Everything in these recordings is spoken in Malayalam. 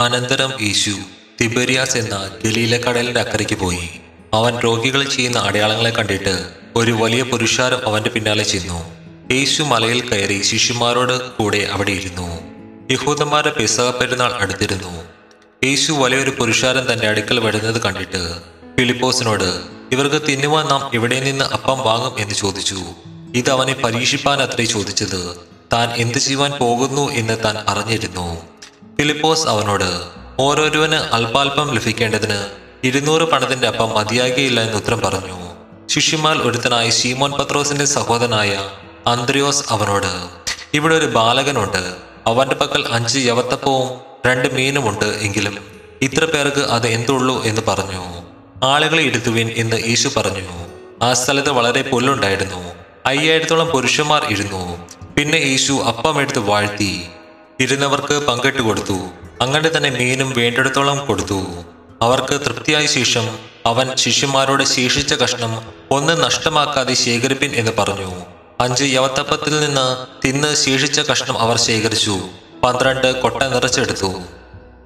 അനന്തരം യേശു തിബരിയാസ് എന്ന ഗലീല ഗലീലക്കടലിന്റെ അക്കരയ്ക്ക് പോയി. അവൻ രോഗികൾ ചെയ്യുന്ന അടയാളങ്ങളെ കണ്ടിട്ട് ഒരു വലിയ പുരുഷാരം അവന്റെ പിന്നാലെ ചെന്നു. യേശു മലയിൽ കയറി ശിശുമാരോട് കൂടെ അവിടെ ഇരുന്നു. യഹൂദന്മാരുടെ പെസഹ പെരുന്നാൾ അടുത്തിരുന്നു. യേശു വലിയൊരു പുരുഷാരം തന്റെ അടുക്കൽ വരുന്നത് കണ്ടിട്ട് ഫിലിപ്പോസിനോട് ഇവർക്ക് തിന്നുവാൻ നാം എവിടെ നിന്ന് അപ്പം വാങ്ങും? എന്ന് ചോദിച്ചു. ഇത് അവനെ പരീക്ഷിപ്പാൻ അത്രേ ചോദിച്ചത്. താൻ എന്ത് ചെയ്യുവാൻ പോകുന്നു എന്ന് താൻ അറിഞ്ഞിരുന്നു. ഫിലിപ്പോസ് അവനോട് ഓരോരുവന് അല്പാൽപം ലഭിക്കേണ്ടതിന് ഇരുന്നൂറ് പണത്തിന്റെ അപ്പം മതിയാകിയില്ല എന്ന് ഉത്തരം പറഞ്ഞു. ശിഷ്യമാൽ ഒരുത്തനായി ശീമോൻ പത്രോസിന്റെ സഹോദരനായ അന്ത്രിയോസ് അവനോട് ഇവിടെ ഒരു ബാലകനുണ്ട്. അവന്റെ പക്കൽ അഞ്ച് യവത്തപ്പവും രണ്ട് മീനുമുണ്ട് എങ്കിലും ഇത്ര പേർക്ക് അത് എന്തുള്ളൂ എന്ന് പറഞ്ഞു. ആളുകളെ ഇരുത്തുവിൻ എന്ന് യേശു പറഞ്ഞു. ആ സ്ഥലത്ത് വളരെ പുല്ലുണ്ടായിരുന്നു. അയ്യായിരത്തോളം പുരുഷന്മാർ ഇരുന്നു. പിന്നെ യേശു അപ്പം എടുത്ത് വാഴ്ത്തി. ഇരുന്നവർക്ക് പങ്കിട്ട് കൊടുത്തു. അങ്ങനെ തന്നെ മീനും വേണ്ടിടത്തോളം കൊടുത്തു. അവർക്ക് തൃപ്തിയായ ശേഷം അവൻ ശിഷ്യന്മാരോട് ശേഷിച്ച കഷ്ണം ഒന്ന് നഷ്ടമാക്കാതെ ശേഖരിപ്പിൻ എന്ന് പറഞ്ഞു. അഞ്ച് യവത്തപ്പത്തിൽ നിന്ന് തിന്ന് ശേഷിച്ച കഷ്ണം അവർ ശേഖരിച്ചു. പന്ത്രണ്ട് കൊട്ട നിറച്ചെടുത്തു.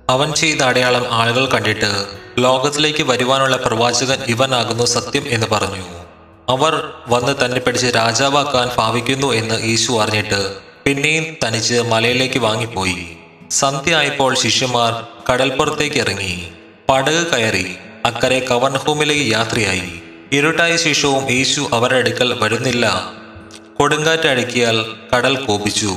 അവൻ ചെയ്ത അടയാളം ആളുകൾ കണ്ടിട്ട് ലോകത്തിലേക്ക് വരുവാനുള്ള പ്രവാചകൻ ഇവനാകുന്നു സത്യം എന്ന് പറഞ്ഞു. അവർ വന്ന് തന്നെ പിടിച്ച് രാജാവാക്കാൻ ഭാവിക്കുന്നു എന്ന് യേശു അറിഞ്ഞിട്ട് പിന്നെയും തനിച്ച് മലയിലേക്ക് വാങ്ങിപ്പോയി. സന്ധ്യ ആയപ്പോൾ ശിഷ്യന്മാർ കടൽപ്പുറത്തേക്ക് ഇറങ്ങി. പടക് കയറി അക്കരെ കവർണഹൂമിലേക്ക് യാത്രയായി. ഇരുട്ടായ ശേഷവും യേശു അവരുടെ അടുക്കൽ വരുന്നില്ല. കൊടുങ്കാറ്റ് അടക്കിയാൽ കടൽ കോപിച്ചു.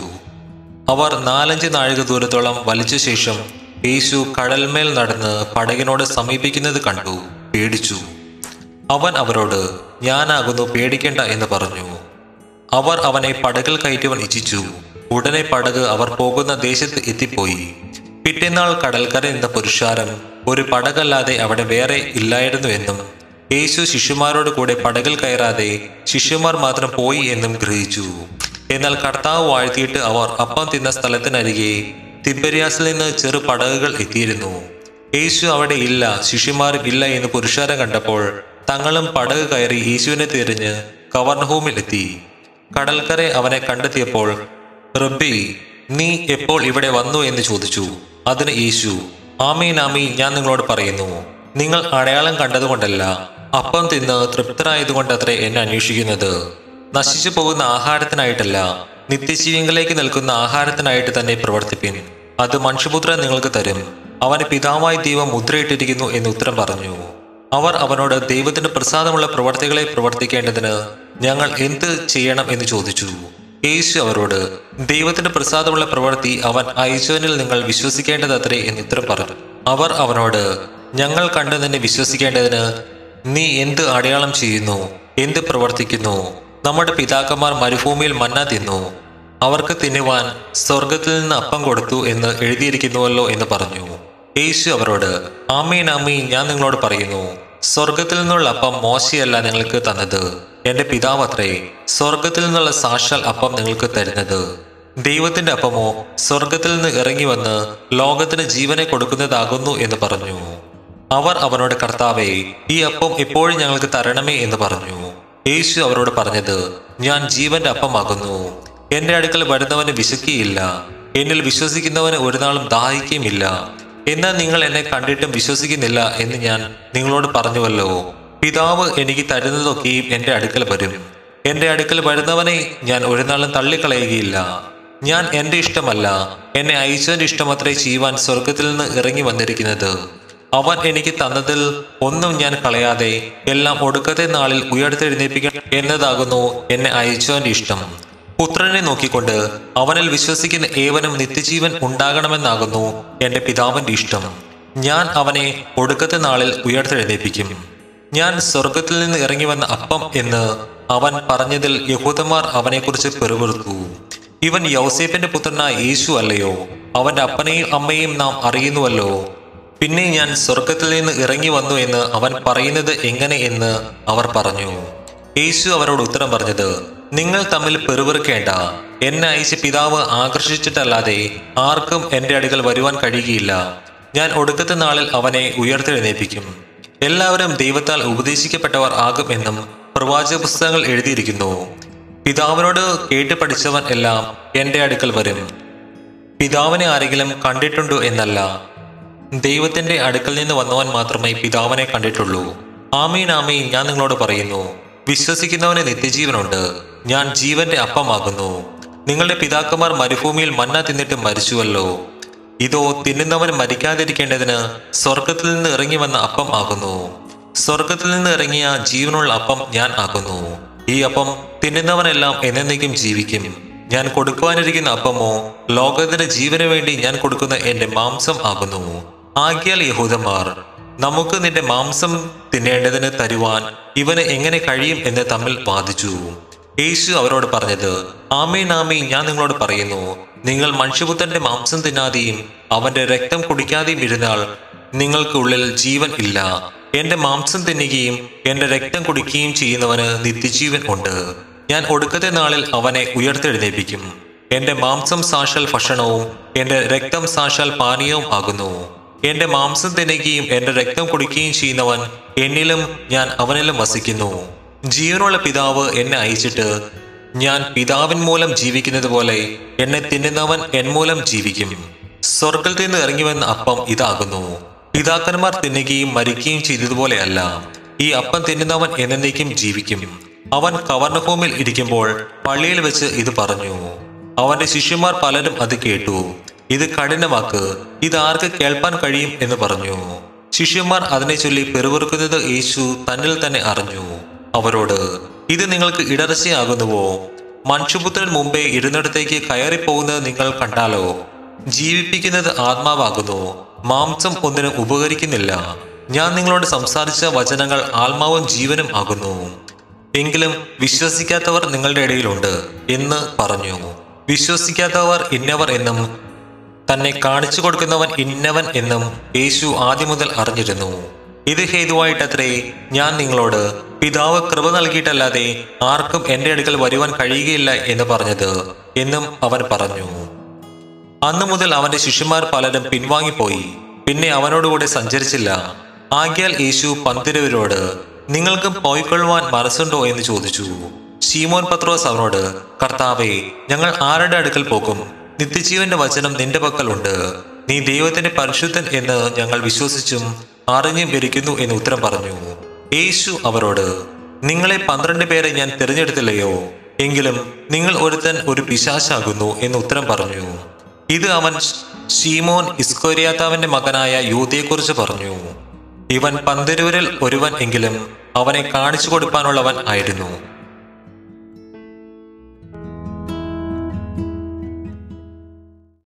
അവർ നാലഞ്ച് നാഴിക ദൂരത്തോളം വലിച്ച ശേഷം യേശു കടൽമേൽ നടന്ന് പടകിനോട് സമീപിക്കുന്നത് കണ്ടു പേടിച്ചു. അവൻ അവരോട് ഞാനാകുന്നു പേടിക്കേണ്ട എന്ന് പറഞ്ഞു. അവർ അവനെ പടകിൽ കയറ്റി ഇച്ഛിച്ചു. ഉടനെ പടക് അവർ പോകുന്ന ദേശത്ത് എത്തിപ്പോയി. പിറ്റേന്നാൾ കടൽക്കര എന്ന പുരുഷാരം ഒരു പടകല്ലാതെ അവിടെ വേറെ ഇല്ലായിരുന്നു എന്നും യേശു ശിഷ്യന്മാരോട് കൂടെ പടകിൽ കയറാതെ ശിശുമാർ മാത്രം പോയി എന്നും ഗ്രഹിച്ചു. എന്നാൽ കർത്താവ് വാഴ്ത്തിയിട്ട് അവർ അപ്പം തിന്ന സ്ഥലത്തിനരികെ തിബരിയാസിൽ നിന്ന് ചെറു പടകുകൾ എത്തിയിരുന്നു. യേശു അവിടെ ഇല്ല ശിഷ്യന്മാരും ഇല്ല എന്ന് പുരുഷാരം കണ്ടപ്പോൾ തങ്ങളും പടക് കയറി യേശുവിനെ തിരിഞ്ഞ് കവർണഹൂമിലെത്തി കടൽക്കര അവനെ കണ്ടെത്തിയപ്പോൾ റബ്ബി നീ എപ്പോൾ ഇവിടെ വന്നു? എന്ന് ചോദിച്ചു. അതിന് യേശു. ആമീൻ ആമീൻ ഞാൻ നിങ്ങളോട് പറയുന്നു. നിങ്ങൾ അടയാളം കണ്ടതുകൊണ്ടല്ല അപ്പം തിന്ന് തൃപ്തരായതുകൊണ്ടത്രേ എന്നെ അന്വേഷിക്കുന്നത്. നശിച്ചു പോകുന്ന ആഹാരത്തിനായിട്ടല്ല നിത്യജീവികളിലേക്ക് നിൽക്കുന്ന ആഹാരത്തിനായിട്ട് തന്നെ പ്രവർത്തിപ്പിൻ. അത് മനുഷ്യപുത്രൻ നിങ്ങൾക്ക് തരും. അവന് പിതാവായി ദൈവം മുദ്രയിട്ടിരിക്കുന്നു എന്ന് ഉത്തരം പറഞ്ഞു. അവർ അവനോട് ദൈവത്തിന് പ്രസാദമുള്ള പ്രവർത്തികളെ പ്രവർത്തിക്കേണ്ടതിന് ഞങ്ങൾ എന്ത് ചെയ്യണം എന്ന് ചോദിച്ചു. യേശു അവരോട് ദൈവത്തിന് പ്രസാദമുള്ള പ്രവൃത്തി അവൻ അയച്ചവനിൽ നിങ്ങൾ വിശ്വസിക്കേണ്ടതത്രേ എന്ന് ഉത്തരം പറഞ്ഞു. അവർ അവനോട് ഞങ്ങൾ കണ്ടു നിന്നെ വിശ്വസിക്കേണ്ടതിന് നീ എന്ത് അടയാളം ചെയ്യുന്നു എന്ത് പ്രവർത്തിക്കുന്നു നമ്മുടെ പിതാക്കന്മാർ മരുഭൂമിയിൽ മന്ന തിന്നു അവർക്ക് തിന്നുവാൻ സ്വർഗത്തിൽ നിന്ന് അപ്പം കൊടുത്തു എന്ന് എഴുതിയിരിക്കുന്നുവല്ലോ എന്ന് പറഞ്ഞു. യേശു അവരോട് ആമീൻ ആമീൻ ഞാൻ നിങ്ങളോട് പറയുന്നു. സ്വർഗത്തിൽ നിന്നുള്ള അപ്പം മോശയല്ല നിങ്ങൾക്ക് തന്നത്. എന്റെ പിതാവ് അത്രേ സ്വർഗത്തിൽ നിന്നുള്ള സാക്ഷാൽ അപ്പം നിങ്ങൾക്ക് തരുന്നത്. ദൈവത്തിന്റെ അപ്പമോ സ്വർഗത്തിൽ നിന്ന് ഇറങ്ങി വന്ന് ലോകത്തിന് ജീവനെ കൊടുക്കുന്നതാകുന്നു എന്ന് പറഞ്ഞു. അവർ അവനോട് കർത്താവേ ഈ അപ്പം എപ്പോഴും ഞങ്ങൾക്ക് തരണമേ എന്ന് പറഞ്ഞു. യേശു അവരോട് പറഞ്ഞത് ഞാൻ ജീവന്റെ അപ്പമാകുന്നു. എന്റെ അടുക്കൽ വരുന്നവന് വിശക്കുകയില്ല എന്നിൽ വിശ്വസിക്കുന്നവന് ഒരു നാളും ദാഹിക്കുകയുമില്ല എന്നാൽ നിങ്ങൾ എന്നെ കണ്ടിട്ടും വിശ്വസിക്കുന്നില്ല എന്ന് ഞാൻ നിങ്ങളോട് പറഞ്ഞുവല്ലോ. പിതാവ് എനിക്ക് തരുന്നതൊക്കെയും എന്റെ അടുക്കൽ വരും. എന്റെ അടുക്കൽ വരുന്നവനെ ഞാൻ ഒരു നാളും തള്ളിക്കളയുകയില്ല. ഞാൻ എന്റെ ഇഷ്ടമല്ല. എന്നെ അയച്ചവന്റെ ഇഷ്ടമത്രേ ചെയ്യുവാൻ സ്വർഗത്തിൽ നിന്ന് ഇറങ്ങി വന്നിരിക്കുന്നത്. അവൻ എനിക്ക് തന്നതിൽ ഒന്നും ഞാൻ കളയാതെ എല്ലാം ഒടുക്കത്തെ നാളിൽ ഉയർത്തെഴുന്നേൽപ്പിക്കണം എന്നതാകുന്നു എന്നെ അയച്ചവന്റെ ഇഷ്ടം. പുത്രനെ നോക്കിക്കൊണ്ട് അവനിൽ വിശ്വസിക്കുന്ന ഏവനും നിത്യജീവൻ ഉണ്ടാകണമെന്നാകുന്നു എന്റെ പിതാവിന്റെ ഇഷ്ടം. ഞാൻ അവനെ ഒടുക്കത്തെ നാളിൽ ഉയർത്തെഴുന്നേപ്പിക്കും ഞാൻ സ്വർഗത്തിൽ നിന്ന് ഇറങ്ങി വന്ന അപ്പം എന്ന് അവൻ പറഞ്ഞതിൽ യഹൂദന്മാർ അവനെക്കുറിച്ച് പെറുപെറുത്തു. ഇവൻ യൗസേപ്പിന്റെ പുത്രനായ യേശു അല്ലയോ? അവന്റെ അപ്പനെയും അമ്മയെയും നാം അറിയുന്നുവല്ലോ. പിന്നെ ഞാൻ സ്വർഗത്തിൽ നിന്ന് ഇറങ്ങി വന്നു എന്ന് അവൻ പറയുന്നത് എങ്ങനെ എന്ന് അവർ പറഞ്ഞു. യേശു അവരോട് ഉത്തരം പറഞ്ഞത് നിങ്ങൾ തമ്മിൽ പെറുപെറുക്കേണ്ട. എന്നെ അയച്ച പിതാവ് ആകർഷിച്ചിട്ടല്ലാതെ ആർക്കും എന്റെ അടുക്കൽ വരുവാൻ കഴിയുകയില്ല. ഞാൻ ഒടുക്കത്തെ നാളിൽ അവനെ ഉയർത്തെഴുന്നേൽപ്പിക്കും. എല്ലാവരും ദൈവത്താൽ ഉപദേശിക്കപ്പെട്ടവർ ആകും എന്നും പ്രവാചക പുസ്തകങ്ങൾ എഴുതിയിരിക്കുന്നു. പിതാവിനോട് കേട്ട് പഠിച്ചവൻ എല്ലാം എന്റെ അടുക്കൽ വരും. പിതാവിനെ ആരെങ്കിലും കണ്ടിട്ടുണ്ടോ എന്നല്ല. ദൈവത്തിന്റെ അടുക്കൽ നിന്ന് വന്നവൻ മാത്രമേ പിതാവിനെ കണ്ടിട്ടുള്ളൂ. ആമീൻ ആമീൻ ഞാൻ നിങ്ങളോട് പറയുന്നു. വിശ്വസിക്കുന്നവന് നിത്യജീവനുണ്ട്. ഞാൻ ജീവന്റെ അപ്പമാകുന്നു. നിങ്ങളുടെ പിതാക്കന്മാർ മരുഭൂമിയിൽ മന്ന തിന്നിട്ട് മരിച്ചുവല്ലോ. ഇതോ തിന്നുന്നവൻ മരിക്കാതിരിക്കേണ്ടതിന് സ്വർഗത്തിൽ നിന്ന് ഇറങ്ങി വന്ന അപ്പം ആകുന്നു. സ്വർഗത്തിൽ നിന്ന് ഇറങ്ങിയ ജീവനുള്ള അപ്പം ഞാൻ ആകുന്നു. ഈ അപ്പം തിന്നുന്നവനെല്ലാം എന്നേക്കും ജീവിക്കും. ഞാൻ കൊടുക്കുവാനിരിക്കുന്ന അപ്പമോ ലോകത്തിന്റെ ജീവന് വേണ്ടി ഞാൻ കൊടുക്കുന്ന എന്റെ മാംസം ആകുന്നു. ആകിയാൽ യഹൂദന്മാർ നമുക്ക് നിന്റെ മാംസം തിന്നേണ്ടതിന് തരുവാൻ ഇവന് എങ്ങനെ കഴിയും എന്ന് തമ്മിൽ വാദിച്ചു. യേശു അവരോട് പറഞ്ഞത് ആമീൻ ആമീൻ ഞാൻ നിങ്ങളോട് പറയുന്നു നിങ്ങൾ മനുഷ്യപുത്രന്റെ മാംസം തിന്നാതെയും അവന്റെ രക്തം കുടിക്കാതെയും ഇരുന്നാൽ നിങ്ങൾക്കുള്ളിൽ ജീവൻ ഇല്ല. എന്റെ മാംസം തിന്നുകയും എന്റെ രക്തം കുടിക്കുകയും ചെയ്യുന്നവന് നിത്യജീവൻ ഉണ്ട്. ഞാൻ ഒടുക്കത്തെ നാളിൽ അവനെ ഉയർത്തെഴുന്നേൽപ്പിക്കും. എന്റെ മാംസം സാക്ഷാൽ ഭക്ഷണവും എന്റെ രക്തം സാക്ഷാൽ പാനീയവും ആകുന്നു. എന്റെ മാംസം തിന്നുകയും എന്റെ രക്തം കുടിക്കുകയും ചെയ്യുന്നവൻ എന്നിലും ഞാൻ അവനിലും വസിക്കുന്നു. ജീവനുള്ള പിതാവ് എന്നെ അയച്ചിട്ട് ഞാൻ പിതാവിൻ മൂലം ജീവിക്കുന്നത് പോലെ എന്നെ തിന്നുന്നവൻ എൻ മൂലം ജീവിക്കും. സ്വർഗത്തിൽ നിന്ന് ഇറങ്ങിവന്ന അപ്പം ഇതാകുന്നു. പിതാക്കന്മാർ തിന്നുകയും മരിക്കുകയും ചെയ്തതുപോലെയല്ല ഈ അപ്പം തിന്നുന്നവൻ എന്നേക്കും ജീവിക്കും. അവൻ കവർണഭൂമിൽ ഇരിക്കുമ്പോൾ പള്ളിയിൽ വെച്ച് ഇത് പറഞ്ഞു. അവന്റെ ശിഷ്യന്മാർ പലരും അത് കേട്ടു. ഇത് കഠിനമാക്ക് ഇത് ആർക്ക് കേൾപ്പാൻ കഴിയും എന്ന് പറഞ്ഞു. ശിഷ്യന്മാർ അതിനെ ചൊല്ലി പെറുവിറുക്കുന്നത് യേശു തന്നിൽ തന്നെ അറിഞ്ഞു. അവരോട് ഇത് നിങ്ങൾക്ക് ഇടർച്ചയാകുന്നുവോ മനുഷ്യപുത്രൻ മുമ്പേ ഇരുന്നിടത്തേക്ക് കയറിപ്പോകുന്നത് നിങ്ങൾ കണ്ടാലോ? ജീവിപ്പിക്കുന്നത് ആത്മാവാകുന്നു. മാംസം ഒന്നിനും ഉപകരിക്കുന്നില്ല. ഞാൻ നിങ്ങളോട് സംസാരിച്ച വചനങ്ങൾ ആത്മാവും ജീവനും ആകുന്നു. എങ്കിലും വിശ്വസിക്കാത്തവർ നിങ്ങളുടെ ഇടയിലുണ്ട് എന്ന് പറഞ്ഞു. വിശ്വസിക്കാത്തവർ ഇന്നവർ എന്നും തന്നെ കാണിച്ചു കൊടുക്കുന്നവൻ ഇന്നവൻ എന്നും യേശു ആദ്യം മുതൽ അറിഞ്ഞിരുന്നു. ഇത് ഹേതുവായിട്ടത്രേ ഞാൻ നിങ്ങളോട് പിതാവ് കൃപ നൽകിയിട്ടല്ലാതെ ആർക്കും എന്റെ അടുക്കൽ വരുവാൻ കഴിയുകയില്ല എന്ന് പറഞ്ഞത് എന്നും അവൻ പറഞ്ഞു. അന്നു മുതൽ അവന്റെ ശിഷ്യന്മാർ പലരും പിൻവാങ്ങിപ്പോയി. പിന്നെ അവനോടുകൂടെ സഞ്ചരിച്ചില്ല. ആകിയാൽ യേശു പന്തിരവരോട് നിങ്ങൾക്കും പോയിക്കൊള്ളുവാൻ മനസ്സുണ്ടോ? എന്ന് ചോദിച്ചു. ശീമോൻ പത്രോസ് അവനോട് കർത്താവെ ഞങ്ങൾ ആരുടെ അടുക്കൽ പോകും? നിത്യജീവന്റെ വചനം നിന്റെ പക്കലുണ്ട് നീ ദൈവത്തിന്റെ പരിശുദ്ധൻ എന്ന് ഞങ്ങൾ വിശ്വസിച്ചും അറിഞ്ഞും ഇരിക്കുന്നു എന്ന് ഉത്തരം പറഞ്ഞു. യേശു അവരോട് നിങ്ങളെ പന്ത്രണ്ട് പേരെ ഞാൻ തിരഞ്ഞെടുത്തില്ലയോ? എങ്കിലും നിങ്ങൾ ഒരുത്തൻ ഒരു പിശാശാകുന്നു എന്ന് ഉത്തരം പറഞ്ഞു. ഇത് അവൻ ഷീമോൻ ഇസ്കോരിയാത്താവിന്റെ മകനായ യൂതയെക്കുറിച്ച് പറഞ്ഞു. ഇവൻ പന്തിരൂരിൽ ഒരുവൻ എങ്കിലും അവനെ കാണിച്ചു കൊടുക്കാനുള്ളവൻ ആയിരുന്നു.